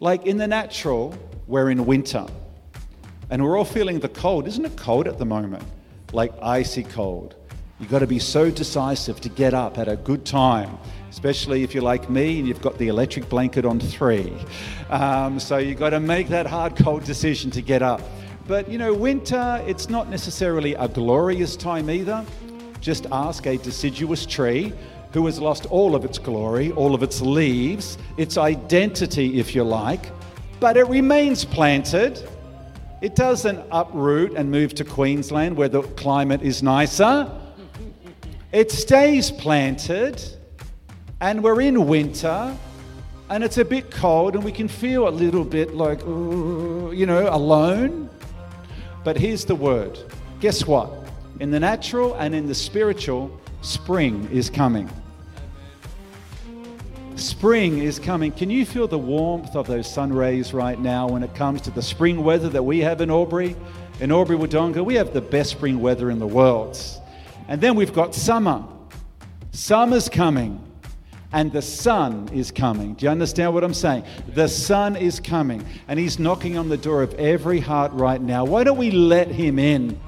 Like in the natural, we're in winter and we're all feeling the cold. Isn't it cold at the moment? Like icy cold. You've got to be so decisive to get up at a good time, especially if you're like me and you've got the electric blanket on three. Um, so you've got to make that hard, cold decision to get up. But you know, winter, it's not necessarily a glorious time either. Just ask a deciduous tree who has lost all of its glory, all of its leaves, its identity, if you like, but it remains planted. It doesn't uproot and move to Queensland where the climate is nicer. It stays planted, and we're in winter, and it's a bit cold, and we can feel a little bit like, you know, alone. But here's the word guess what? In the natural and in the spiritual, spring is coming. Spring is coming. Can you feel the warmth of those sun rays right now when it comes to the spring weather that we have in Albury? In Albury Wodonga, we have the best spring weather in the world. And then we've got summer. Summer's coming. And the sun is coming. Do you understand what I'm saying? The sun is coming. And he's knocking on the door of every heart right now. Why don't we let him in?